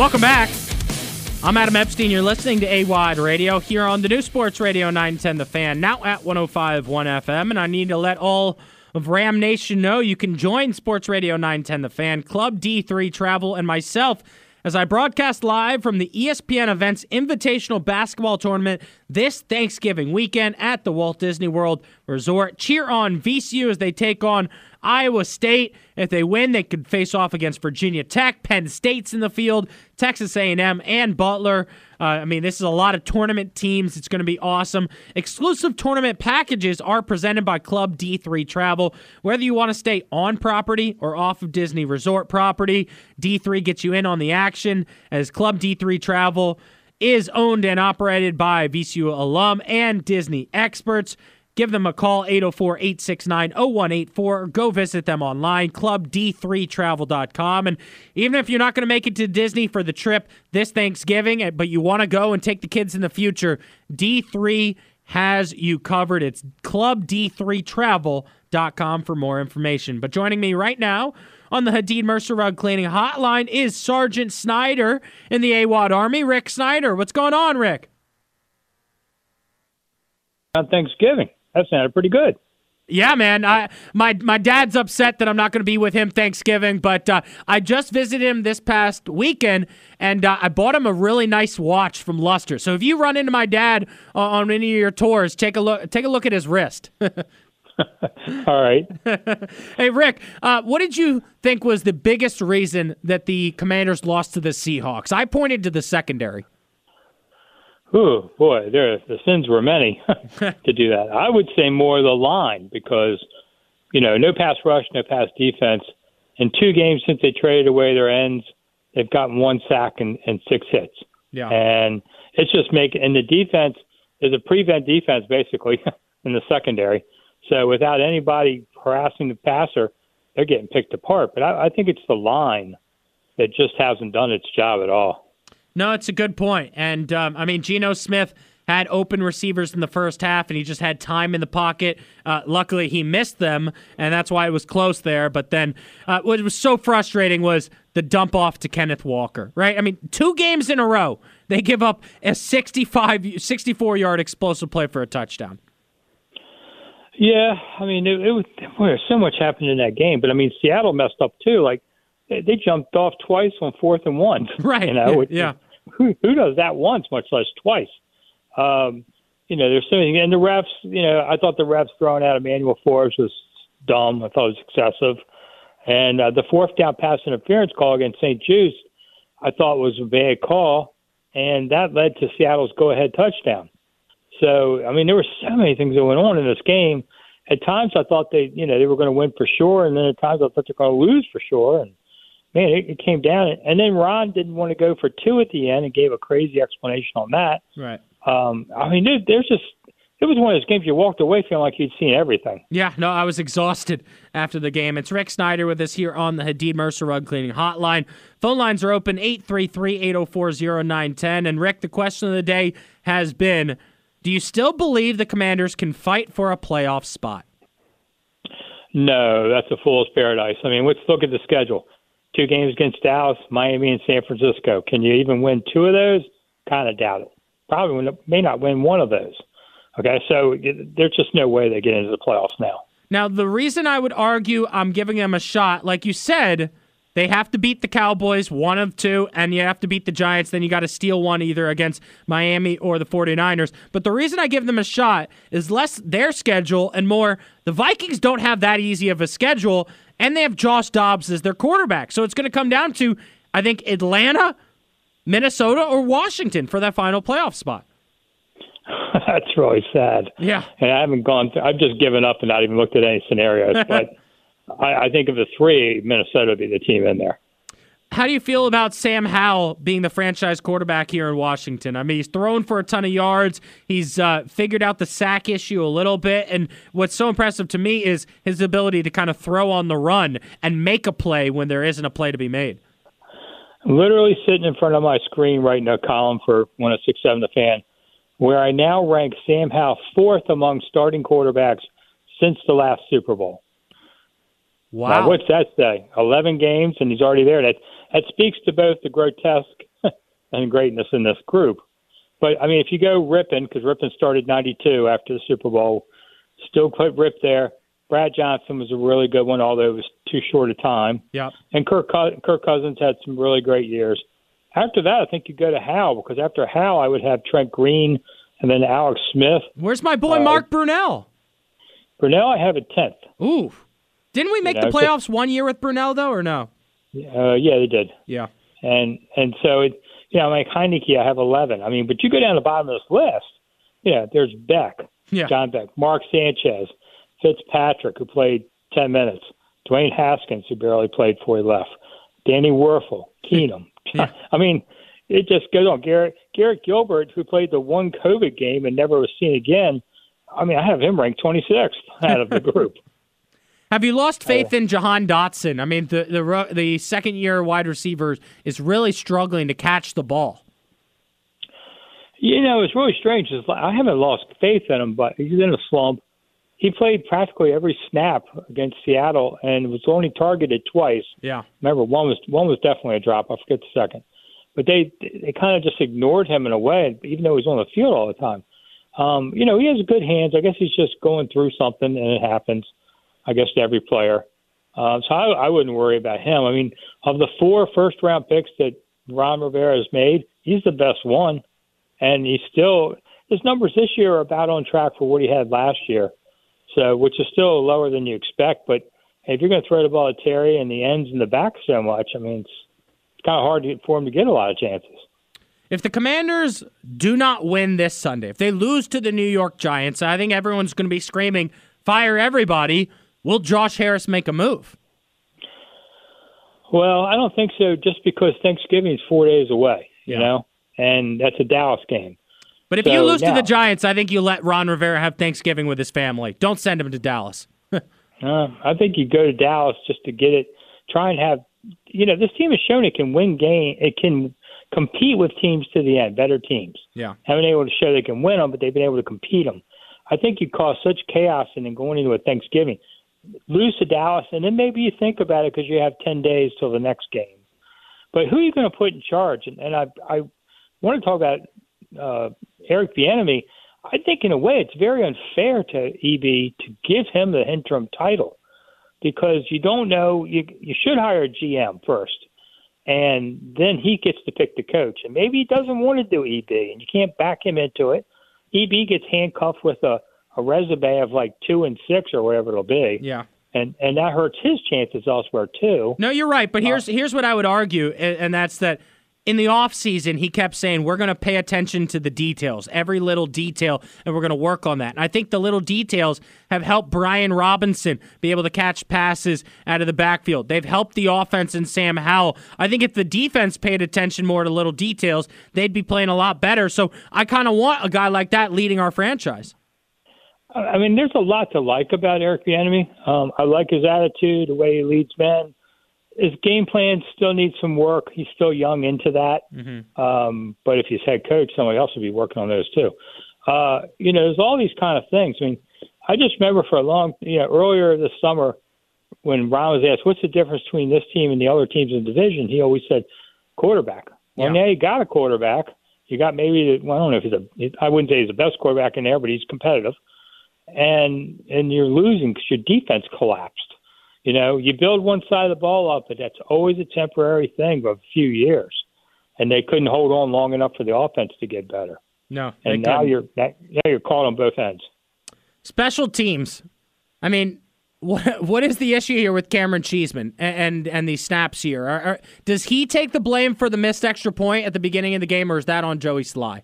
Welcome back. I'm Adam Epstein. You're listening to AWadd Radio here on the new Sports Radio 910 The Fan, now at 105.1 FM. And I need to let all of Ram Nation know you can join Sports Radio 910 The Fan, Club D3 Travel, and myself as I broadcast live from the ESPN Events Invitational Basketball Tournament this Thanksgiving weekend at the Walt Disney World Resort. Cheer on VCU as they take on Iowa State. If they win, they could face off against Virginia Tech. Penn State's in the field, Texas A&M, and Butler. Uh, I mean, this is a lot of tournament teams. It's going to be awesome. Exclusive tournament packages are presented by Club D3 Travel. Whether you want to stay on property or off of Disney Resort property, D3 gets you in on the action as Club D3 Travel is owned and operated by VCU alum and Disney experts. Give them a call, 804 869 0184. or Go visit them online, clubd3travel.com. And even if you're not going to make it to Disney for the trip this Thanksgiving, eh, but you want to go and take the kids in the future, D3 has you covered. It's clubd3travel.com for more information. But joining me right now on the Hadid Mercer Rug Cleaning Hotline is Sergeant Snider in the AWadd Army, Rick Snider. What's going on, Rick? On Thanksgiving. That sounded pretty good. Yeah, man. I my my dad's upset that I'm not going to be with him Thanksgiving, but uh, I just visited him this past weekend, and uh, I bought him a really nice watch from Luster. So if you run into my dad on any of your tours, take a look take a look at his wrist. All right. hey, Rick, uh, what did you think was the biggest reason that the Commanders lost to the Seahawks? I pointed to the secondary. Oh boy, there the sins were many to do that. I would say more the line because you know no pass rush, no pass defense. In two games since they traded away their ends, they've gotten one sack and, and six hits. Yeah, and it's just making and the defense is a prevent defense basically in the secondary. So without anybody harassing the passer, they're getting picked apart. But I, I think it's the line that just hasn't done its job at all. No, it's a good point. And um, I mean, Geno Smith had open receivers in the first half, and he just had time in the pocket. Uh, luckily, he missed them, and that's why it was close there. But then, uh, what was so frustrating was the dump off to Kenneth Walker, right? I mean, two games in a row, they give up a 65, 64 yard explosive play for a touchdown. Yeah, I mean, it, it was so much happened in that game, but I mean, Seattle messed up too. Like they, they jumped off twice on fourth and one. Right. You know, yeah. Who who does that once, much less twice? Um, you know, there's so many, and the refs. You know, I thought the refs throwing out Emmanuel Forbes was dumb. I thought it was excessive, and uh, the fourth down pass interference call against St. Juste, I thought was a bad call, and that led to Seattle's go-ahead touchdown. So, I mean, there were so many things that went on in this game. At times, I thought they, you know, they were going to win for sure, and then at times, I thought they were going to lose for sure. And man, it, it came down. And then Ron didn't want to go for two at the end and gave a crazy explanation on that. Right. Um, I mean, there, there's just it was one of those games you walked away feeling like you'd seen everything. Yeah, no, I was exhausted after the game. It's Rick Snider with us here on the Hadid Mercer Rug Cleaning Hotline. Phone lines are open 833 804 0910. And Rick, the question of the day has been Do you still believe the Commanders can fight for a playoff spot? No, that's a fool's paradise. I mean, let's look at the schedule two games against Dallas, Miami, and San Francisco. Can you even win two of those? Kind of doubt it. Probably may not win one of those. Okay, so there's just no way they get into the playoffs now. Now, the reason I would argue I'm giving them a shot, like you said, they have to beat the Cowboys, one of two, and you have to beat the Giants. Then you got to steal one either against Miami or the 49ers. But the reason I give them a shot is less their schedule and more the Vikings don't have that easy of a schedule, and they have Josh Dobbs as their quarterback. So it's going to come down to, I think, Atlanta, Minnesota, or Washington for that final playoff spot. That's really sad. Yeah. And I haven't gone, through, I've just given up and not even looked at any scenarios. But I, I think of the three, Minnesota would be the team in there. How do you feel about Sam Howell being the franchise quarterback here in Washington? I mean, he's thrown for a ton of yards. He's uh, figured out the sack issue a little bit. And what's so impressive to me is his ability to kind of throw on the run and make a play when there isn't a play to be made. Literally sitting in front of my screen writing a column for 1067 The Fan, where I now rank Sam Howell fourth among starting quarterbacks since the last Super Bowl. Wow. Now, what's that say? 11 games, and he's already there. That that speaks to both the grotesque and greatness in this group. But I mean, if you go Rypien, because Rypien started '92 after the Super Bowl, still put Rip there. Brad Johnson was a really good one, although it was too short a time. Yep. And Kirk Kirk Cousins had some really great years. After that, I think you go to Howell because after Howell, I would have Trent Green and then Alex Smith. Where's my boy uh, Mark Brunell? Brunell, I have a tenth. Ooh, didn't we make you know, the playoffs one year with Brunell though, or no? Uh, yeah, they did. Yeah. And and so it, you know, like Heinicke, I have eleven. I mean, but you go down the bottom of this list. Yeah, there's Beck, yeah. John Beck, Mark Sanchez, Fitzpatrick, who played ten minutes, Dwayne Haskins, who barely played before he left, Danny Wuerffel, Keenum. yeah. I mean, it just goes on. Garrett Garrett Gilbert, who played the one COVID game and never was seen again. I mean, I have him ranked 26th out of the group. Have you lost faith in Jahan Dotson? I mean, the the the second year wide receiver is really struggling to catch the ball. You know, it's really strange. It's like, I haven't lost faith in him, but he's in a slump. He played practically every snap against Seattle and was only targeted twice. Yeah. Remember, one was one was definitely a drop. I forget the second, but they they kind of just ignored him in a way, even though he's on the field all the time. Um, you know, he has good hands. I guess he's just going through something, and it happens. I guess, to every player. Uh, so I, I wouldn't worry about him. I mean, of the four first round picks that Ron Rivera has made, he's the best one. And he's still, his numbers this year are about on track for what he had last year. So, which is still lower than you expect. But if you're going to throw the ball at Terry and the ends in the back so much, I mean, it's, it's kind of hard to, for him to get a lot of chances. If the Commanders do not win this Sunday, if they lose to the New York Giants, I think everyone's going to be screaming, fire everybody. Will Josh Harris make a move? Well, I don't think so. Just because Thanksgiving is four days away, you yeah. know, and that's a Dallas game. But if so you lose now, to the Giants, I think you let Ron Rivera have Thanksgiving with his family. Don't send him to Dallas. uh, I think you go to Dallas just to get it. Try and have, you know, this team has shown it can win game. It can compete with teams to the end, better teams. Yeah, haven't been able to show they can win them, but they've been able to compete them. I think you cause such chaos and then going into a Thanksgiving lose to Dallas, and then maybe you think about it because you have 10 days till the next game. But who are you going to put in charge? And, and I, I want to talk about uh, Eric Bieniemy. I think in a way it's very unfair to EB to give him the interim title because you don't know. You you should hire a GM first, and then he gets to pick the coach. And maybe he doesn't want to do EB, and you can't back him into it. EB gets handcuffed with a a resume of like two and six or whatever it'll be. Yeah. And and that hurts his chances elsewhere too. No, you're right. But here's uh, here's what I would argue, and, and that's that in the offseason, he kept saying, We're going to pay attention to the details, every little detail, and we're going to work on that. And I think the little details have helped Brian Robinson be able to catch passes out of the backfield. They've helped the offense and Sam Howell. I think if the defense paid attention more to little details, they'd be playing a lot better. So I kind of want a guy like that leading our franchise. I mean, there's a lot to like about Eric Bieniemy. Um, I like his attitude, the way he leads men. His game plan still needs some work. He's still young into that. Mm-hmm. Um, but if he's head coach, somebody else would be working on those too. Uh, you know, there's all these kind of things. I mean, I just remember for a long, you know, earlier this summer when Ron was asked, "What's the difference between this team and the other teams in the division?" He always said, "Quarterback." Well, yeah. now you got a quarterback. You got maybe the, well, I don't know if he's a I wouldn't say he's the best quarterback in there, but he's competitive and and you're losing because your defense collapsed. You know, you build one side of the ball up, but that's always a temporary thing of a few years, and they couldn't hold on long enough for the offense to get better. No, and now couldn't. you're now you're caught on both ends. Special teams. I mean, what what is the issue here with Cameron Cheeseman and and, and these snaps here? Are, are, does he take the blame for the missed extra point at the beginning of the game, or is that on Joey Slye?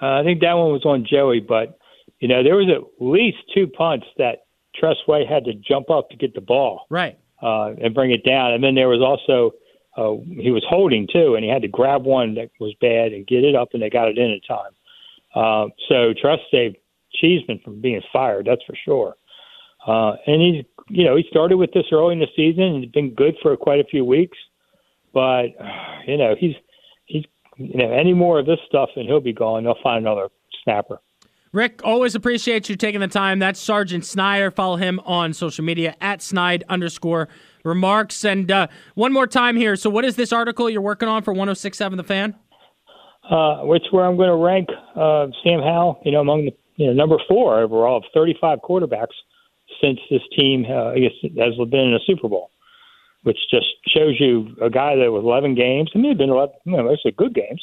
Uh, I think that one was on Joey, but you know, there was at least two punts that Tress Way had to jump up to get the ball, right, uh, and bring it down. And then there was also uh, he was holding too, and he had to grab one that was bad and get it up, and they got it in in time. Uh, so Tress saved Cheeseman from being fired, that's for sure. Uh, and he's, you know, he started with this early in the season and he's been good for quite a few weeks. But, you know, he's, he's, you know, any more of this stuff and he'll be gone. They'll find another snapper. Rick, always appreciate you taking the time. That's Sergeant Snider. Follow him on social media at snide underscore remarks. And uh, one more time here. So, what is this article you're working on for 1067 The Fan? Uh, which where I'm going to rank uh, Sam Howell, you know, among the you know number four overall of 35 quarterbacks since this team uh, I guess has been in a Super Bowl, which just shows you a guy that was 11 games. I mean, it's been 11, you know, mostly good games,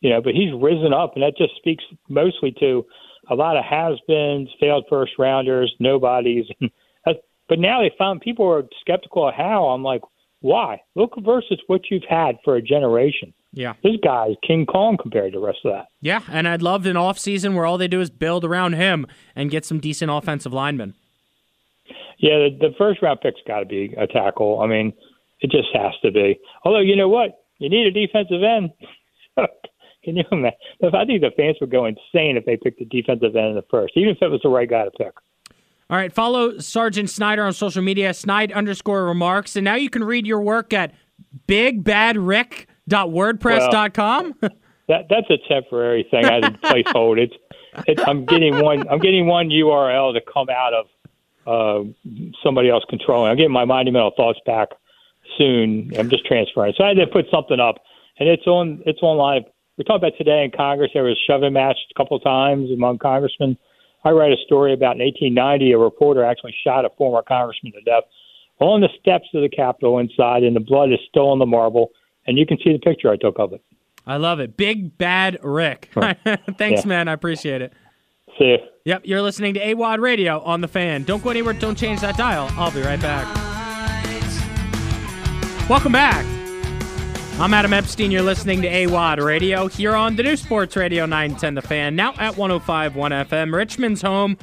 you know, but he's risen up, and that just speaks mostly to a lot of has-beens, failed first rounders, nobodies. but now they found people are skeptical of Howell. I'm like, why? Look versus what you've had for a generation. Yeah. This guy is King Kong compared to the rest of that. Yeah, and I'd love an offseason where all they do is build around him and get some decent offensive linemen. Yeah, the, the first round pick's got to be a tackle. I mean, it just has to be. Although, you know what? You need a defensive end. Can you imagine? I think the fans would go insane if they picked the defensive end in the first, even if it was the right guy to pick. All right, follow Sergeant Snider on social media, snide underscore remarks. And now you can read your work at bigbadrick.wordpress.com. Well, that that's a temporary thing. I had to placehold. It's, it's I'm getting one I'm getting one URL to come out of uh, somebody else controlling. I'm getting my monumental thoughts back soon. I'm just transferring. So I had to put something up and it's on it's online we talked about today in Congress. There was a shoving match a couple of times among congressmen. I write a story about in 1890, a reporter actually shot a former congressman to death on the steps of the Capitol inside, and the blood is still on the marble. And you can see the picture I took of it. I love it. Big Bad Rick. Thanks, yeah. man. I appreciate it. See you. Yep, you're listening to AWadd Radio on the fan. Don't go anywhere. Don't change that dial. I'll be right back. Welcome back. I'm Adam Epstein. You're listening to AWadd Radio here on the new Sports Radio 910 The Fan, now at 105.1 FM, Richmond's home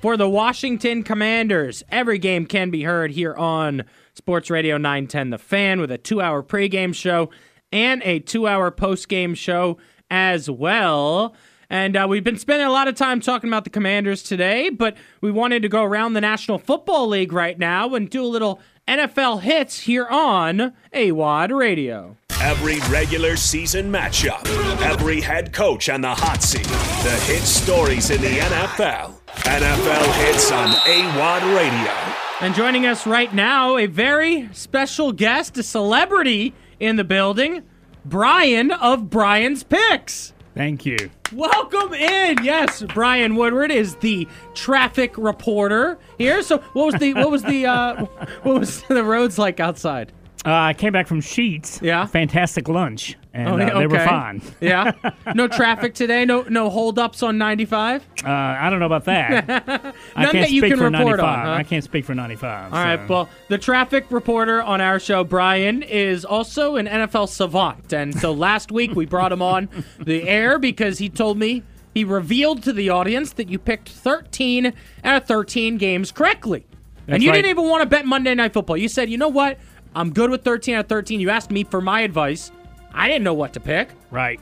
for the Washington Commanders. Every game can be heard here on Sports Radio 910 The Fan with a two hour pregame show and a two hour postgame show as well. And uh, we've been spending a lot of time talking about the Commanders today, but we wanted to go around the National Football League right now and do a little NFL hits here on AWadd Radio. Every regular season matchup, every head coach on the hot seat, the hit stories in the NFL. NFL hits on AWadd Radio. And joining us right now, a very special guest, a celebrity in the building, Brian of Brian's Picks. Thank you. Welcome in. Yes, Brian Woodward is the traffic reporter here. So, what was the what was the uh, what was the roads like outside? Uh, I came back from Sheetz. Yeah. Fantastic lunch, and oh, yeah, uh, they were fine. yeah. No traffic today. No no holdups on 95. Uh, I don't know about that. None I can't that you speak can for report 95. on. Huh? I can't speak for 95. All so. right. Well, the traffic reporter on our show, Brian, is also an NFL savant, and so last week we brought him on the air because he told me he revealed to the audience that you picked 13 out of 13 games correctly. That's and you right. didn't even want to bet Monday Night Football. You said, you know what? I'm good with 13 out of 13. You asked me for my advice. I didn't know what to pick. Right.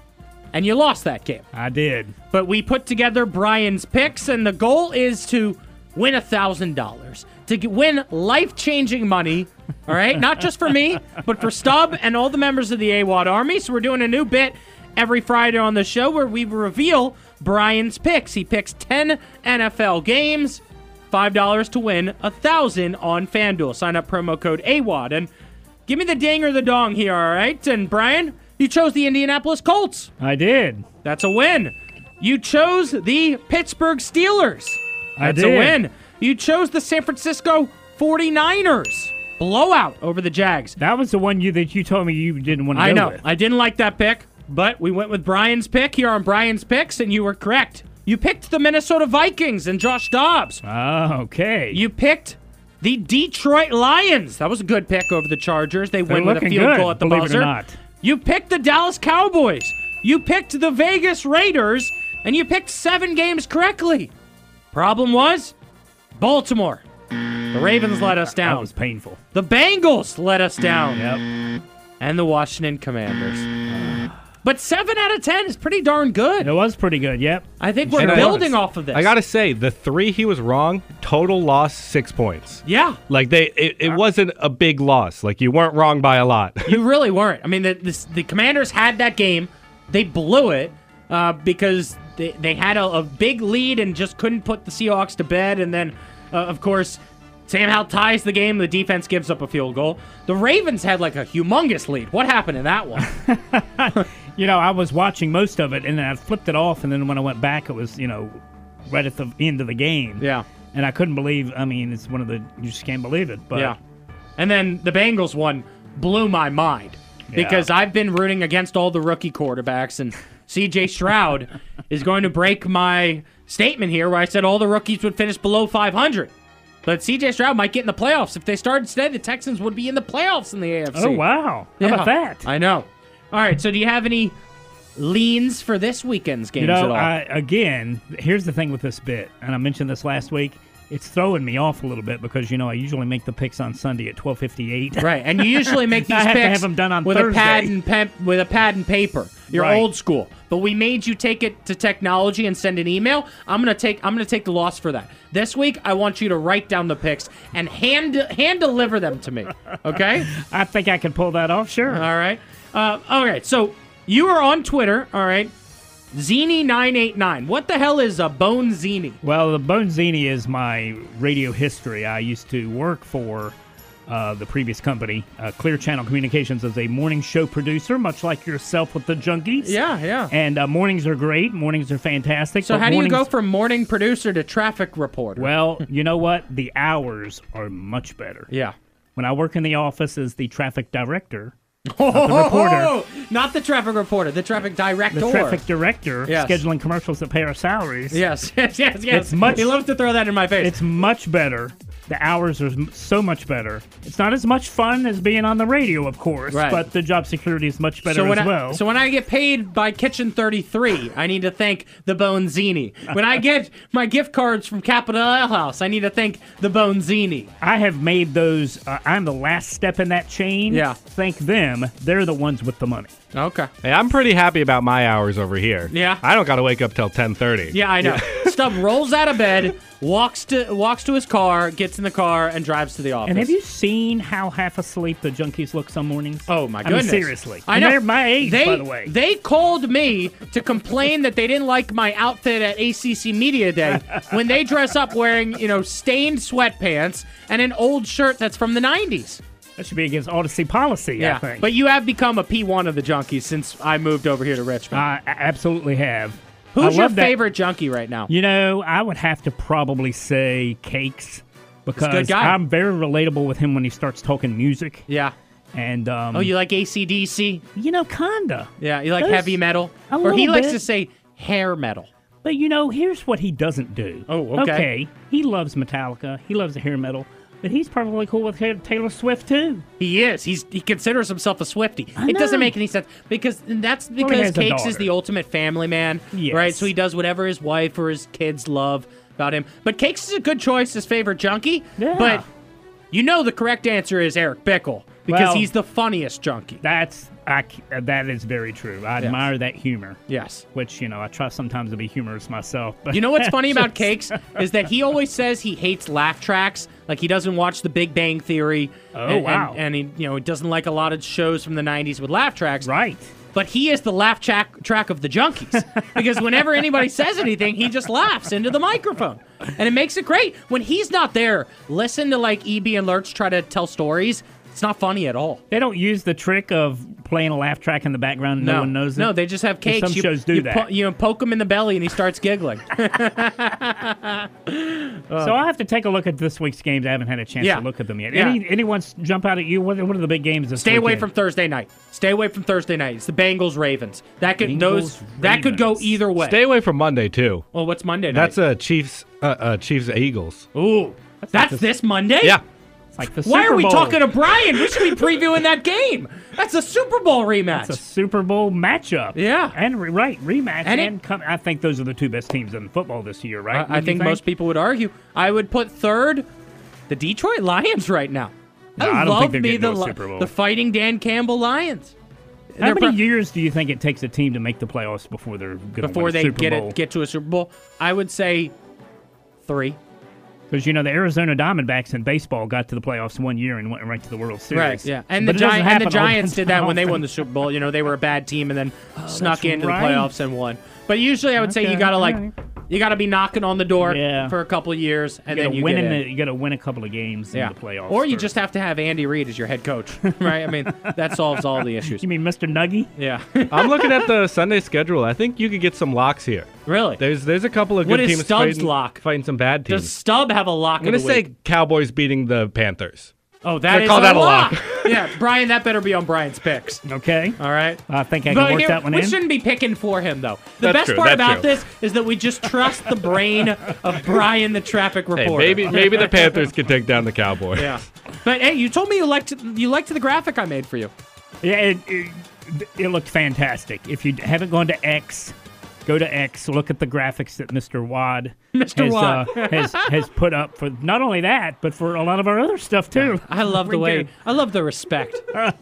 And you lost that game. I did. But we put together Brian's picks, and the goal is to win a $1,000. To win life changing money, all right? Not just for me, but for Stub and all the members of the AWadd Army. So we're doing a new bit every Friday on the show where we reveal Brian's picks. He picks 10 NFL games $5 to win, a 1000 on FanDuel. Sign up promo code AWadd. And give me the ding or the dong here, all right? And Brian, you chose the Indianapolis Colts. I did. That's a win. You chose the Pittsburgh Steelers. I That's did. a win. You chose the San Francisco 49ers. Blowout over the Jags. That was the one you that you told me you didn't want to I know. With. I didn't like that pick, but we went with Brian's pick here on Brian's picks, and you were correct. You picked the Minnesota Vikings and Josh Dobbs. Oh, okay. You picked the Detroit Lions. That was a good pick over the Chargers. They They're win with a field good, goal at the believe buzzer. It or not. You picked the Dallas Cowboys. You picked the Vegas Raiders, and you picked seven games correctly. Problem was, Baltimore. The Ravens let us down. That was painful. The Bengals let us down. Mm, yep. And the Washington Commanders. But seven out of ten is pretty darn good. It was pretty good. Yep. I think we're building off of this. I gotta say, the three he was wrong, total loss six points. Yeah. Like they, it, it wasn't a big loss. Like you weren't wrong by a lot. you really weren't. I mean, the, the the Commanders had that game, they blew it, uh, because they, they had a, a big lead and just couldn't put the Seahawks to bed. And then, uh, of course, Sam Howell ties the game. The defense gives up a field goal. The Ravens had like a humongous lead. What happened in that one? You know, I was watching most of it, and then I flipped it off, and then when I went back, it was you know, right at the end of the game. yeah. And I couldn't believe. I mean, it's one of the you just can't believe it. But Yeah. And then the Bengals one blew my mind because I've been rooting against all the rookie quarterbacks, and CJ Stroud is going to break my statement here where I said all the rookies would finish below 500. But CJ Stroud might get in the playoffs. If they started today, the Texans would be in the playoffs in the AFC. oh wow, how Yeah. about that? I know. All right, so do you have any leans for this weekend's games You know, at all? I, again, here's the thing with this bit, and I mentioned this last week. It's throwing me off a little bit because you know I usually make the picks on Sunday at twelve fifty eight. Right, and you usually make these I have to picks have 'em done on with a pad Thursday. and pen, with a pad and paper. You're Right. old school, but we made you take it to technology and send an email. I'm gonna take I'm gonna take the loss for that. This week, I want you to write down the picks and hand hand deliver them to me. Okay. I think I can pull that off. Sure. all right. Uh, all right. So you are on Twitter. All right. Zini989. What the hell is a bone zini? Well, the Bonzini is my radio history. I used to work for uh, the previous company, uh, Clear Channel Communications, as a morning show producer, much like yourself with the Junkies. Yeah, yeah. And uh, mornings are great. Mornings are fantastic. So how do you go from morning producer to traffic reporter? Well, you know what? The hours are much better. yeah. When I work in the office as the traffic director, Oh, reporter. not the traffic reporter, the traffic director. the traffic director, Yes. scheduling commercials that pay our salaries. Yes, yes, yes, yes. It's much- he loves to throw that in my face. It's much better. The hours are so much better. It's not as much fun as being on the radio, of course, Right. but the job security is much better so as I, well. so when I get paid by Kitchen 33, I need to thank the Bonzini. When I get my gift cards from Capital Ale House, I need to thank the Bonzini. I have made those. Uh, I'm the last step in that chain. Yeah. Thank them. They're the ones with the money. Okay. Hey, I'm pretty happy about my hours over here. Yeah. I don't got to wake up till 10:30. Yeah, I know. Stubb rolls out of bed, walks to walks to his car, gets in the car, and drives to the office. And have you seen how half asleep the junkies look some mornings? Oh my I mean, goodness! seriously. I And know. They're my age, they, by the way. They called me to complain that they didn't like my outfit at ACC Media Day when they dress up wearing, you know, stained sweatpants and an old shirt that's from the '90s. That should be against Audacy policy. I think. but you have become a P1 of the Junkies since I moved over here to Richmond. I a- absolutely have. Who's your love that- favorite Junkie right now? You know, I would have to probably say Cakes because guy. I'm very relatable with him when he starts talking music. Yeah. And um, Oh, you like ACDC? you know, kinda. Yeah, you like Those- heavy metal? a Or he little likes bit. to say hair metal. But you know, here's what he doesn't do. Oh, okay. he loves Metallica. He loves the hair metal, but he's probably cool with Taylor Swift too. He is. He's he considers himself a Swifty. It doesn't make any sense because that's because Cakes is the ultimate family man, Yes. right? So he does whatever his wife or his kids love about him. But Cakes is a good choice, his favorite junkie. Yeah. But you know the correct answer is Eric Bickel because Well- he's the funniest junkie. That's I, uh, that is very true. I admire that humor. Yes. Which you know, I try sometimes to be humorous myself. But You know what's funny about Cakes is that he always says he hates laugh tracks. Like he doesn't watch The Big Bang Theory. Oh, and, wow. And, and he, you know, he doesn't like a lot of shows from the '90s with laugh tracks. Right. But he is the laugh track track of the junkies because whenever anybody says anything, he just laughs into the microphone, and it makes it great. When he's not there, listen to like EB and Lurch try to tell stories. It's not funny at all. They don't use the trick of playing a laugh track in the background. and No, one knows it. No, they just have And cakes. Some you, shows do you that. po- you know, poke him in the belly and he starts giggling. so I have to take a look at this week's games. I haven't had a chance Yeah. to look at them yet. Yeah. Any anyone jump out at you? What are, what are the big games this Stay away from Thursday night. Stay away from Thursday night. It's the Bengals Ravens. That could Bengals, those that could go either way. Stay away from Monday too. well, what's Monday night? That's a Chiefs uh, uh Chiefs Eagles. ooh. That's this Monday. Yeah. Like the Why Super are we Bowl. talking to Brian? We should be previewing that game. That's a Super Bowl rematch. It's a Super Bowl matchup. Yeah. and re- right rematch. And And, it- come, I think those are the two best teams in football this year, right? I, I Wouldn't think most people would argue. I would put third the Detroit Lions right now. No, I, I don't love think me the to a Li- Super Bowl. the fighting Dan Campbell Lions. How They're many pro- years do you think it takes a team to make the playoffs before they're going to before they get it get to a Super Bowl? I would say three. Because you know the Arizona Diamondbacks in baseball got to the playoffs one year and went right to the World Series. Right. Yeah. And the Giants and the Giants did that when they won the Super Bowl. You know, they were a bad team and then oh, snuck that's into right. the playoffs and won. But usually, I would say you gotta like alright. You gotta be knocking on the door Yeah. for a couple of years and You then gotta you win get in in. the, you got to win a couple of games yeah. in the playoffs. Or you first. just have to have Andy Reid as your head coach, right? I mean, that solves all the issues. You mean Mr. Nuggy? Yeah. I'm looking at the Sunday schedule. I think you could get some locks here. really? There's there's a couple of What good is teams Stubbs' fighting, lock? fighting some bad teams. Does Stubb have a lock I'm gonna the say week? Cowboys beating the Panthers. Oh, that is call our that a lock. yeah, Brian, that better be on Brian's picks. Okay. All right. I think I can But work here- that one we in. shouldn't be picking for him, though. The That's best true, part that's about true. this is that we just trust the brain of Brian, the traffic Hey, reporter. maybe maybe the Panthers can take down the Cowboys. Yeah. But hey, you told me you liked you liked the graphic I made for you. Yeah, it, it, it looked fantastic. If you haven't gone to X, go to X. Look at the graphics that Mr. Wad, Mr. Has, Wad. uh, has has put up for not only that, but for a lot of our other stuff too. I love the way. I love the respect.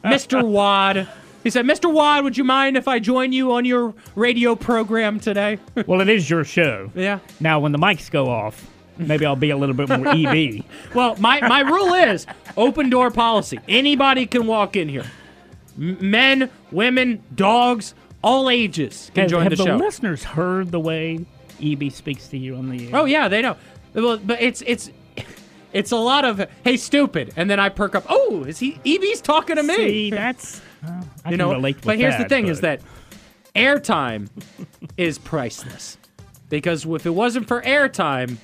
Mr. Wad. He said, Mr. Wad, would you mind if I join you on your radio program today? Well, it is your show. yeah. Now, when the mics go off, maybe I'll be a little bit more EB. Well, my, my rule is open door policy. Anybody can walk in here. M- men, women, dogs, all ages can Have, join have the the show. listeners heard the way EB speaks to you on the air? Oh yeah, they know. Well, but it's it's it's a lot of hey stupid, and then I perk up. Oh, is he? EB's talking to me. See, that's uh, I you know. but here's the that, thing: is that airtime is priceless. Because if it wasn't for airtime,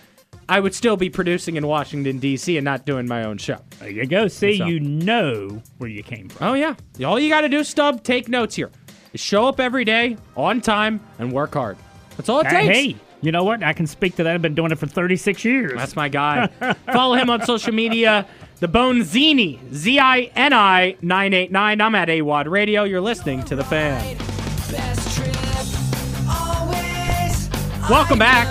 I would still be producing in Washington D.C. and not doing my own show. there you go. See, So- you know where you came from. Oh yeah, all you got to do, Stub, take notes here. Is show up every day on time and work hard. That's all it Uh, takes. hey, you know what? I can speak to that. I've been doing it for 36 years. That's my guy. Follow him on social media. The Bonzini, Z I N I 989. I'm at AWadd Radio. You're listening to The Fan. Welcome back.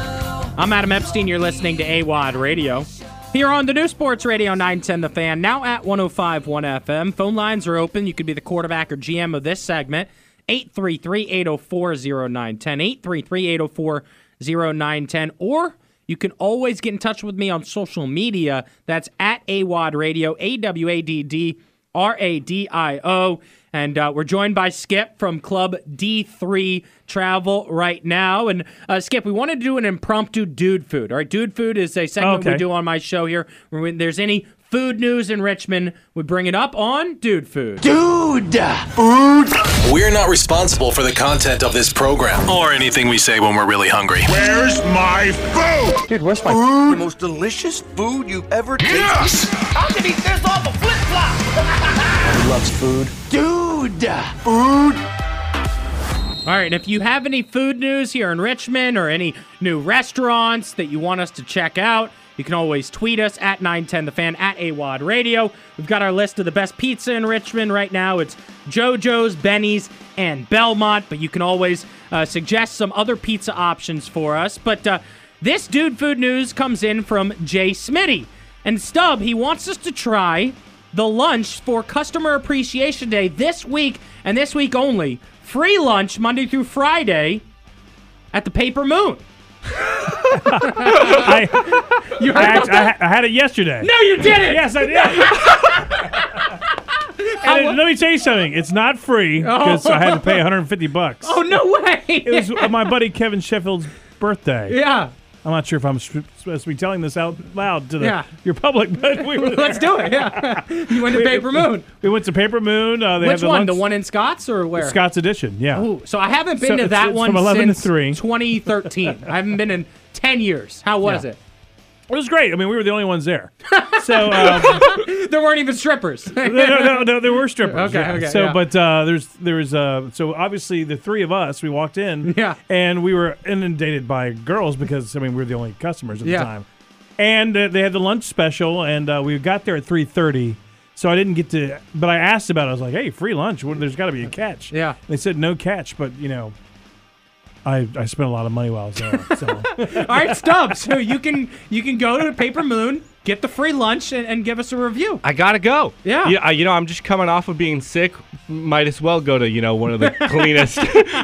I'm Adam Epstein. You're listening to AWadd Radio. Here on the new Sports Radio 910 The Fan, now at 1051 FM. Phone lines are open. You could be the quarterback or GM of this segment. 833 804 0910. 833 804 0910. Or you can always get in touch with me on social media. That's at AWadd Radio, A W A D D R A D I O. And uh, we're joined by Skip from Club D3 Travel right now. And uh, Skip, we want to do an impromptu dude food. All right, dude food is a segment we do on my show here. When there's any food news in Richmond, we bring it up on Dude Food. Dude Food. We're not responsible for the content of this program or anything we say when we're really hungry. Where's my food? Dude, where's my food? The most delicious food you've ever tasted. Yes! I can eat this off a flip flop. He loves food. Dude! Food? All right, and if you have any food news here in Richmond or any new restaurants that you want us to check out, you can always tweet us at 910thefan at AWadd Radio. We've got our list of the best pizza in Richmond right now. It's JoJo's, Benny's, and Belmont, but you can always uh, suggest some other pizza options for us. But uh, this dude food news comes in from Jay Smitty. And Stub, he wants us to try the lunch for Customer Appreciation Day this week and this week only. Free lunch Monday through Friday at the Paper Moon. I, You I, heard act- I, ha- I had it yesterday. No, you didn't. Yes, I did. and it- let me tell you something. It's not free oh. because I had to pay 150 bucks. Oh no way. It was my buddy Kevin Sheffield's birthday. yeah. I'm not sure if I'm supposed to be telling this out loud to the Yeah. your public, but we were Let's do it. Yeah. You went to Paper Moon. We went to Paper Moon. Uh, they Which the one? lunch- The one in Scott's or where? Scott's Addition. Yeah. Ooh, so I haven't been So to that it's one from 11 to since 3. 2013. I haven't been in 10 years. How was Yeah. it? It was great. I mean, we were the only ones there. So um, There weren't even strippers. no, no, no, no, there were strippers. Okay, yeah. okay, So, yeah. but uh, there's there was uh, so obviously the three of us we walked in. Yeah. And we were inundated by girls because I mean we were the only customers at Yeah. the time. And uh, they had the lunch special, and uh, we got there at three thirty. So I didn't get to, but I asked about it. I was like, "Hey, free lunch? Well, there's got to be a catch." Yeah. They said no catch, but you know, I I spent a lot of money while I was there. So All right, Stubbs. So you can you can go to Paper Moon get the free lunch and, and give us a review. I gotta go. Yeah. You, you know, I'm just coming off of being sick. Might as well go to you know one of the cleanest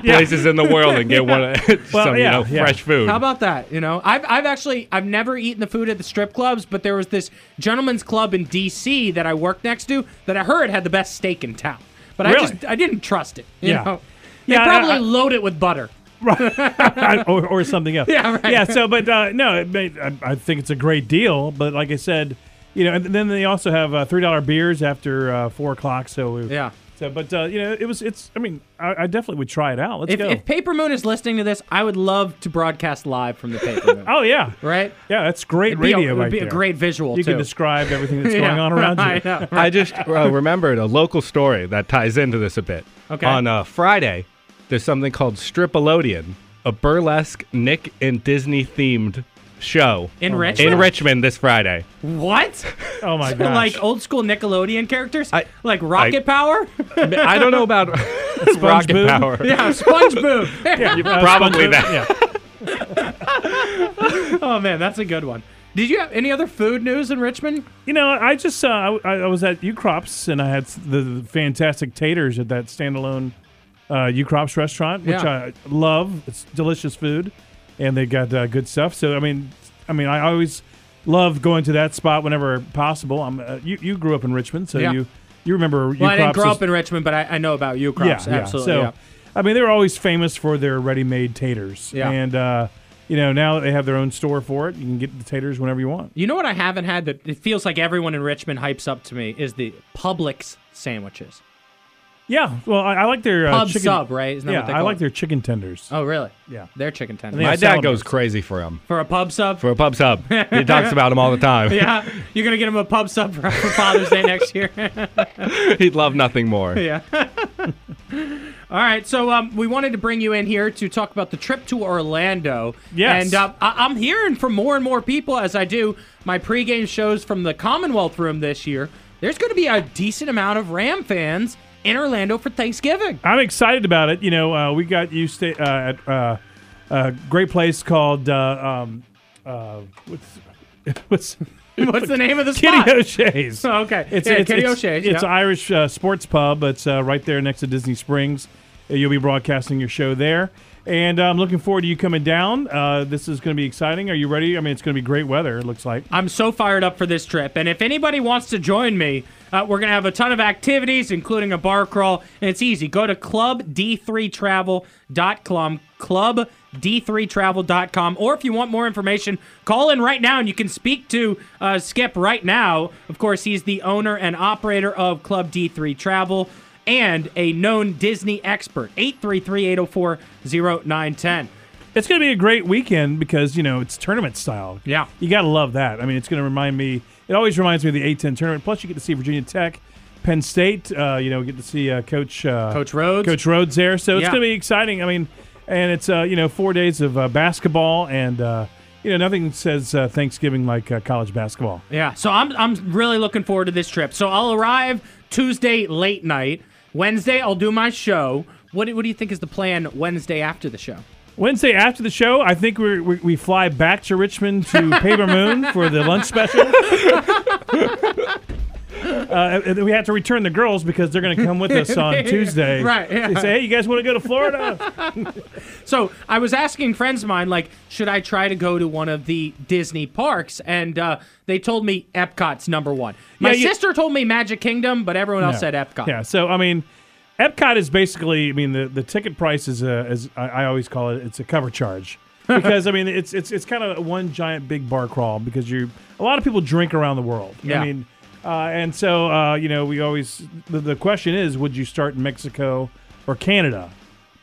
places in the world and get one of Well, some yeah, you know yeah. fresh food. How about that? You know, I've I've actually I've never eaten the food at the strip clubs, but there was this gentleman's club in D.C. that I worked next to that I heard had the best steak in town. But I just I didn't trust it. You Yeah. know? They Yeah, I- probably I- load it with butter. or, or something else. Yeah, right. Yeah. So, but uh, no, it made, I, I think it's a great deal. But like I said, you know, and then they also have uh, three dollar beers after uh, four o'clock. So we, Yeah. So, but uh, you know, it was. It's. I mean, I, I definitely would try it out. Let's If, go. if Paper Moon is listening to this, I would love to broadcast live from the Paper Moon. oh yeah, right? yeah. That's great It'd be a- radio. it'd right be a great visual, You too. can describe everything that's Yeah, going on around you. I know. I just uh, remembered a local story that ties into this a bit. Okay. On uh, Friday, there's something called Stripolodian, a burlesque Nick and Disney themed show In Richmond? In Richmond this Friday. What? Oh my So, gosh. like old school Nickelodeon characters? I- like Rocket I- Power? I don't know about Rocket Boob? Power. yeah, SpongeBob. yeah, uh, Probably SpongeBob, that. Yeah. oh man, that's a good one. Did you have any other food news in Richmond? You know, I just uh, I, I was at Ukrops and I had the, the fantastic taters at that standalone uh, Ukrops restaurant, which Yeah. I love. It's delicious food, and they got uh, good stuff. So I mean, I mean, I always love going to that spot whenever possible. I'm uh, you you grew up in Richmond, so Yeah. you you remember Well, I didn't grow up in Richmond, but I, I know about Ukrop's. yeah, yeah. Absolutely. So, yeah. I mean, they were always famous for their ready-made taters. Yeah. And uh, you know, now that they have their own store for it, you can get the taters whenever you want. You know what I haven't had that it feels like everyone in Richmond hypes up to me is the Publix sandwiches. Yeah. Well, I, I like their uh, Pub chicken. sub, right? Isn't that yeah, what they I call like it? their chicken tenders. Oh, really? Yeah. They're chicken tenders. My dad salad goes crazy for him. For a pub sub? For a pub sub. he talks about him all the time. yeah. You're going to get him a pub sub for, for Father's Day next year. He'd love nothing more. yeah. All right, so um, we wanted to bring you in here to talk about the trip to Orlando. Yes. And uh, I- I'm hearing from more and more people as I do my pregame shows from the Commonwealth Room this year. There's going to be a decent amount of Ram fans in Orlando for Thanksgiving. I'm excited about it. You know, uh, we got you stay uh, at uh, a great place called uh, um, uh, what's what's What's the name of the Kitty spot? O'Shea's. Oh, okay. It's Yeah, it's, Kitty O'Shea's, It's yeah. an Irish uh, sports pub. It's uh, right there next to Disney Springs. You'll be broadcasting your show there. And I'm looking forward to you coming down. Uh, this is going to be exciting. Are you ready? I mean, it's going to be great weather, it looks like. I'm so fired up for this trip. And if anybody wants to join me, uh, we're going to have a ton of activities, including a bar crawl. And it's easy. Go to clubd3travel.com, clubd3travel.com. Or if you want more information, call in right now and you can speak to uh, Skip right now. Of course, he's the owner and operator of Club D3 Travel and a known Disney expert. 833 804 0910. It's going to be a great weekend because, you know, it's tournament style. Yeah. You got to love that. I mean, it's going to remind me, it always reminds me of the A10 tournament. Plus, you get to see Virginia Tech, Penn State. Uh, you know, get to see uh, Coach uh, Coach Rhoades. Coach Rhoades there. So it's Yeah. going to be exciting. I mean, and it's, uh, you know, four days of uh, basketball and, uh, you know, nothing says uh, Thanksgiving like uh, college basketball. Yeah, so I'm I'm really looking forward to this trip. So I'll arrive Tuesday late night. Wednesday I'll do my show. What do, what do you think is the plan Wednesday after the show? Wednesday after the show, I think we're, we we fly back to Richmond to Paper Moon for the lunch special. Uh, we have to return the girls because they're going to come with us on Tuesday. Right, yeah. They say, "Hey, you guys want to go to Florida?" So I was asking friends of mine, like, should I try to go to one of the Disney parks? And uh, they told me Epcot's number one. My Yeah, you- sister told me Magic Kingdom, but everyone else No. said Epcot. Yeah. So I mean, Epcot is basically. I mean, the, the ticket price is a, as I, I always call it, it's a cover charge. because I mean, it's it's it's kind of one giant big bar crawl because you a lot of people drink around the world. Yeah. I mean, uh, and so uh, you know, we always the, the question is, would you start in Mexico or Canada?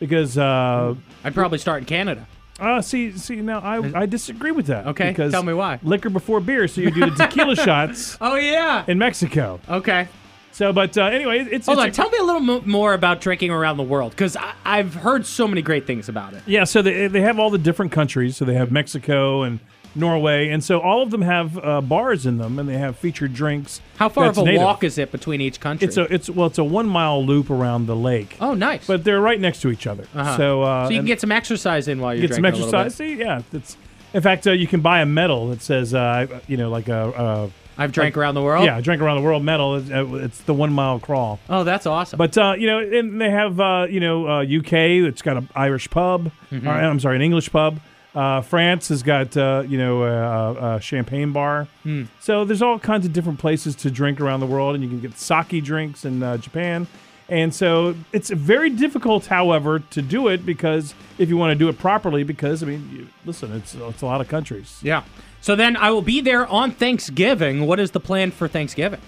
Because uh, I'd probably start in Canada. uh, see, see, now I, I disagree with that. Okay, because tell me why. Liquor before beer, so you do the tequila shots Oh yeah. in Mexico. Okay. So, but uh, anyway, it's Hold it's on. a- Tell me a little mo- more about drinking around the world, because I've heard so many great things about it. Yeah, so they, they have all the different countries. So they have Mexico and Norway, and so all of them have uh, bars in them, and they have featured drinks. How far of a native. walk is it between each country? It's a it's well, it's a one mile loop around the lake, oh, nice. but they're right next to each other. Uh-huh. So uh, so you can get some exercise in while you're get some drinking a little exercise. See, yeah, it's In fact, uh, you can buy a medal that says, uh, you know, like a. I've drank around the world. Yeah, I drank around the world medal. It's, uh, it's the one mile crawl. Oh, that's awesome. But uh, you know, and they have uh, you know uh, UK. It's got an Irish pub. Mhm. Or, I'm sorry, an English pub. Uh, France has got uh, you know a, a champagne bar. Hmm. So there's all kinds of different places to drink around the world, and you can get sake drinks in uh, Japan. And so it's very difficult, however, to do it because if you want to do it properly, because I mean, you, listen, it's it's a lot of countries. yeah. So then I will be there on Thanksgiving. What is the plan for Thanksgiving?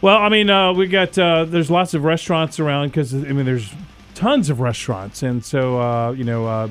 Well, I mean, uh, we got uh, there's lots of restaurants around because I mean, there's tons of restaurants, and so uh, you know, uh,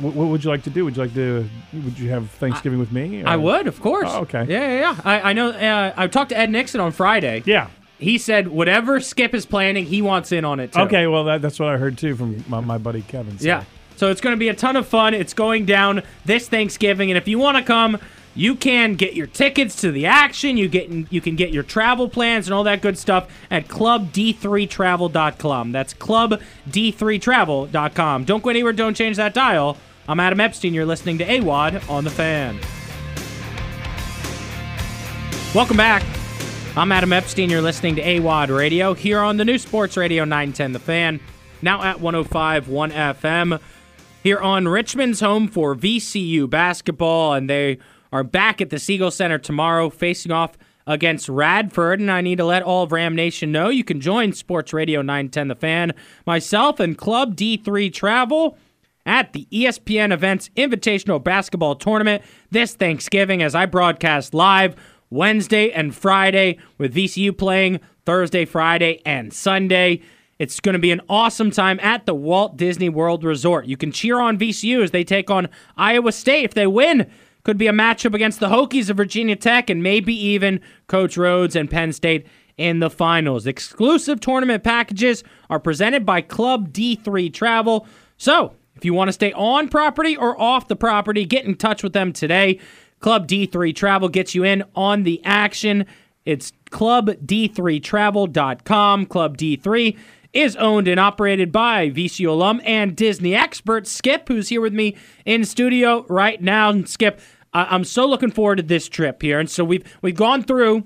what, what would you like to do? Would you like to? Would you have Thanksgiving with me? I would, of course. Oh, okay. Yeah, yeah, yeah. I, I know. Uh, I talked to Ed Nixon on Friday. Yeah. He said whatever Skip is planning, he wants in on it too. Okay, well, that, that's what I heard too from my, my buddy Kevin. so- Yeah. So it's going to be a ton of fun. It's going down this Thanksgiving, and if you want to come, you can get your tickets to the action. You get you can get your travel plans and all that good stuff at clubd3travel.com. That's clubd3travel.com. Don't go anywhere. Don't change that dial. I'm Adam Epstein. You're listening to AWadd on the Fan. Welcome back. I'm Adam Epstein. You're listening to AWadd Radio here on the new Sports Radio 910 The Fan, now at 105.1 FM. Here on Richmond's home for VCU basketball, and they are back at the Siegel Center tomorrow facing off against Radford. And I need to let all of Ram Nation know you can join Sports Radio 910 The Fan, myself, and Club D3 Travel at the ESPN Events Invitational Basketball Tournament this Thanksgiving as I broadcast live Wednesday and Friday with VCU playing Thursday, Friday, and Sunday. It's going to be an awesome time at the Walt Disney World Resort. You can cheer on VCU as they take on Iowa State. If they win, could be a matchup against the Hokies of Virginia Tech and maybe even Coach Rhoades and Penn State in the finals. Exclusive tournament packages are presented by Club D3 Travel. So, if you want to stay on property or off the property, get in touch with them today. Club D3 Travel gets you in on the action. It's clubd3travel.com. Club D3 is owned and operated by VCU alum and Disney expert Skip, who's here with me in studio right now. And Skip, I- I'm so looking forward to this trip here. And so we've we've gone through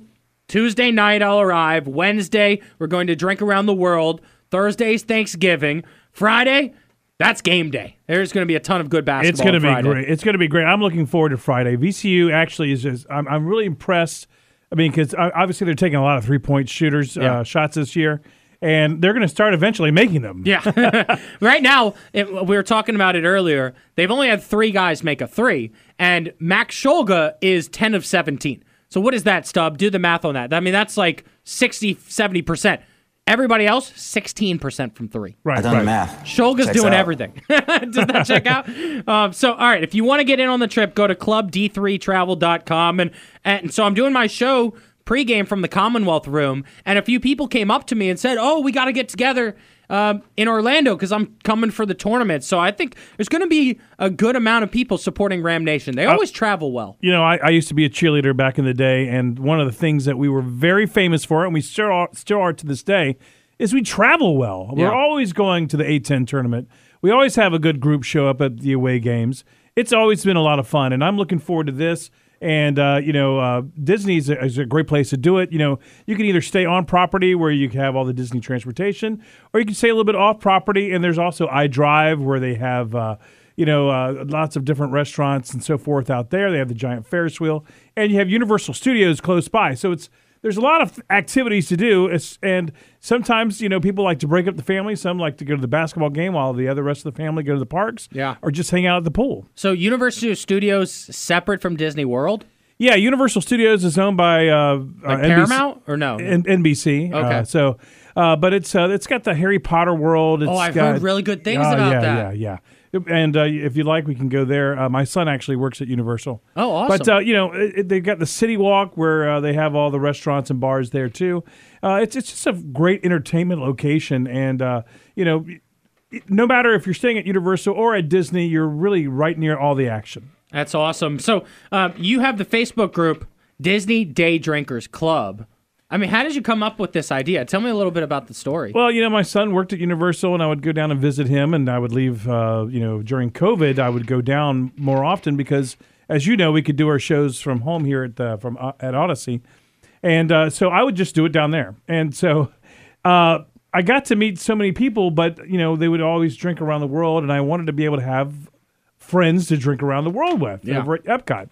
Tuesday night, I'll arrive. Wednesday, we're going to drink around the world. Thursday's Thanksgiving. Friday, that's game day. There's going to be a ton of good basketball. It's going to be Friday. great. It's going to be great. I'm looking forward to Friday. VCU actually is just. I'm, I'm really impressed. I mean, because obviously they're taking a lot of three point shooters Yeah. uh, shots this year, and they're going to start eventually making them. Yeah. right now, it, we were talking about it earlier. They've only had three guys make a three, and Max Shulga is 10 of 17. So what is that, Stub? Do the math on that. I mean, that's like 60, 70%. Everybody else, 16% from three. Right. I done the math. Shulga's Checks doing out. everything. Does that check out? Um, so, all right, if you want to get in on the trip, go to clubd3travel.com. And, and so I'm doing my show pregame from the Commonwealth Room, and a few people came up to me and said, "Oh, we got to get together um, in Orlando because I'm coming for the tournament." So I think there's going to be a good amount of people supporting Ram Nation. They always travel well. You know, I, I used to be a cheerleader back in the day, and one of the things that we were very famous for, and we still are, still are to this day, is we travel well. Yeah. We're always going to the A10 tournament. We always have a good group show up at the away games. It's always been a lot of fun, and I'm looking forward to this. And uh, you know, uh, Disney is a, great place to do it. You know, you can either stay on property where you have all the Disney transportation, or you can stay a little bit off property. And there's also I-Drive where they have. Uh, you know, uh, lots of different restaurants and so forth out there. They have the giant Ferris wheel, and you have Universal Studios close by. So it's there's a lot of activities to do, and sometimes you know people like to break up the family. Some like to go to the basketball game, while the other rest of the family go to the parks, Yeah. or just hang out at the pool. So Universal Studios separate from Disney World, Yeah, Universal Studios is owned by uh, like uh, Paramount, or no? N- NBC. Okay. Uh, so, uh, but it's uh, it's got the Harry Potter world. It's Oh, I've got, heard really good things Oh, about yeah, that. Yeah, yeah. And uh, if you like, we can go there. Uh, my son actually works at Universal. Oh, awesome. But uh, you know, it, it- they've got the CityWalk where uh, they have all the restaurants and bars there too. Uh, it's it's just a great entertainment location, and uh, you know, no matter if you're staying at Universal or at Disney, you're really right near all the action. That's awesome. So uh, you have the Facebook group Disney Day Drinkers Club. I mean, how did you come up with this idea? Tell me a little bit about the story. Well, you know, my son worked at Universal, and I would go down and visit him, and I would leave. Uh, you know, during COVID, I would go down more often because as you know, we could do our shows from home here at the, from uh, at Audacy, and uh, so I would just do it down there. And so uh, I got to meet so many people, but you know they would always drink around the world, and I wanted to be able to have friends to drink around the world with Yeah. over at Epcot.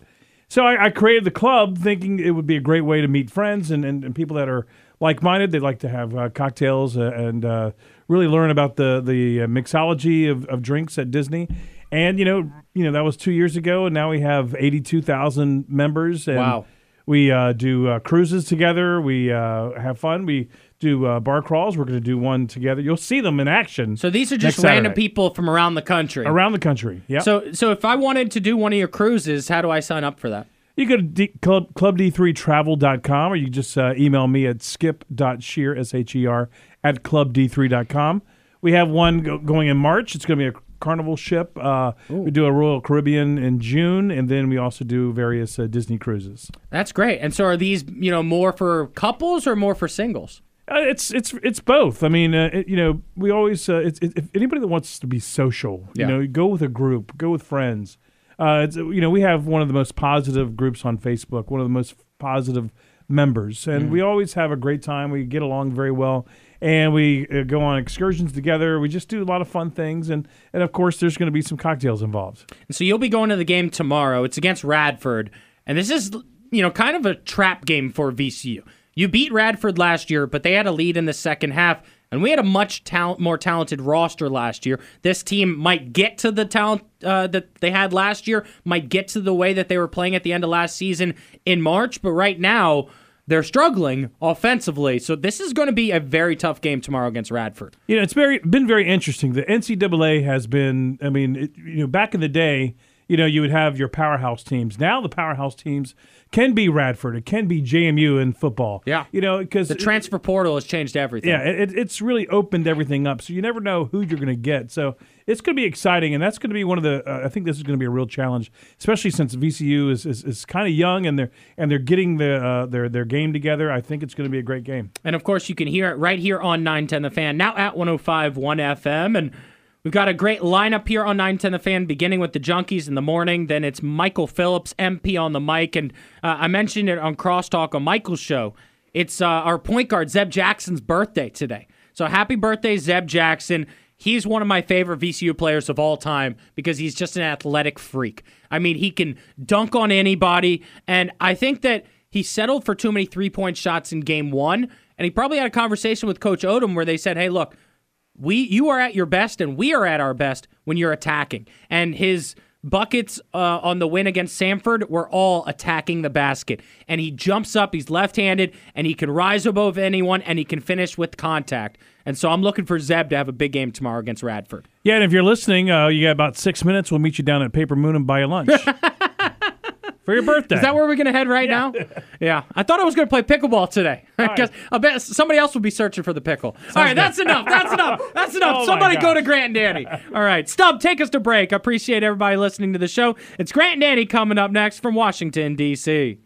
So I, I created the club thinking it would be a great way to meet friends and, and, and people that are like minded. They like to have uh, cocktails uh, and uh, really learn about the the uh, mixology of, of drinks at Disney. And you know, you know that was two years ago, and now we have eighty two thousand members. And Wow. We uh, do uh, cruises together. We uh, have fun. We do uh, bar crawls. We're going to do one together. You'll see them in action. So these are just random people from around the country. around the country. Yeah. So, so if I wanted to do one of your cruises, how do I sign up for that? You go to D- club, clubd3travel.com or you just uh, email me at skip.shear, S-H-E-R, at clubd3.com. We have one go- going in March. It's going to be a carnival ship. Uh, we do a Royal Caribbean in June, and then we also do various uh, Disney cruises. That's great. And so, are these you know more for couples or more for singles? Uh, it's it's it's both. I mean, uh, it, you know, we always uh, it's, it, if anybody that wants to be social, Yeah. you know, go with a group, go with friends. Uh, it's, you know, we have one of the most positive groups on Facebook, one of the most positive members, and we always have a great time. We get along very well, and we uh, go on excursions together. We just do a lot of fun things, and and of course, there's going to be some cocktails involved. And so you'll be going to the game tomorrow. It's against Radford, and this is you know kind of a trap game for VCU. You beat Radford last year, but they had a lead in the second half, and we had a much talent, more talented roster last year. This team might get to the talent uh, that they had last year, might get to the way that they were playing at the end of last season in March, but right now they're struggling offensively. So this is going to be a very tough game tomorrow against Radford. You know, it's very been very interesting. The NCAA has been. I mean, it, you know, back in the day, you know, you would have your powerhouse teams. Now the powerhouse teams can be Radford. It can be JMU in football. Yeah. You know, because The transfer portal has changed everything. Yeah, it, it's really opened everything up. So you never know who you're going to get. So it's going to be exciting, and that's going to be one of the. Uh, I think this is going to be a real challenge, especially since VCU is is, is kind of young and they're and they're getting the uh, their their game together. I think it's going to be a great game. And of course, you can hear it right here on 910 The Fan, now at 105.1 FM. And we've got a great lineup here on 910 The Fan, beginning with the Junkies in the morning. Then it's Michael Phillips, MP, on the mic. And uh, I mentioned it on Crosstalk on Michael's show. It's uh, our point guard, Zeb Jackson's birthday today. So happy birthday, Zeb Jackson. He's one of my favorite VCU players of all time because he's just an athletic freak. I mean, he can dunk on anybody. And I think that he settled for too many three point shots in game one. And he probably had a conversation with Coach Odom where they said, hey, look, we you are at your best and we are at our best when you're attacking. And his buckets uh, on the win against Samford were all attacking the basket. And he jumps up, he's left-handed, and he can rise above anyone and he can finish with contact. And so I'm looking for Zeb to have a big game tomorrow against Radford. Yeah, and if you're listening, uh, you got about six minutes. We'll meet you down at Paper Moon and buy you lunch for your birthday. Is that where we're going to head right now? Yeah. I thought I was going to play pickleball today. Because I bet somebody else will be searching for the pickle. All right, that's enough. That's enough. That's enough. Oh, Somebody go to Grant and Danny. All right, Stub, take us to break. I appreciate everybody listening to the show. It's Grant and Danny coming up next from Washington, D.C.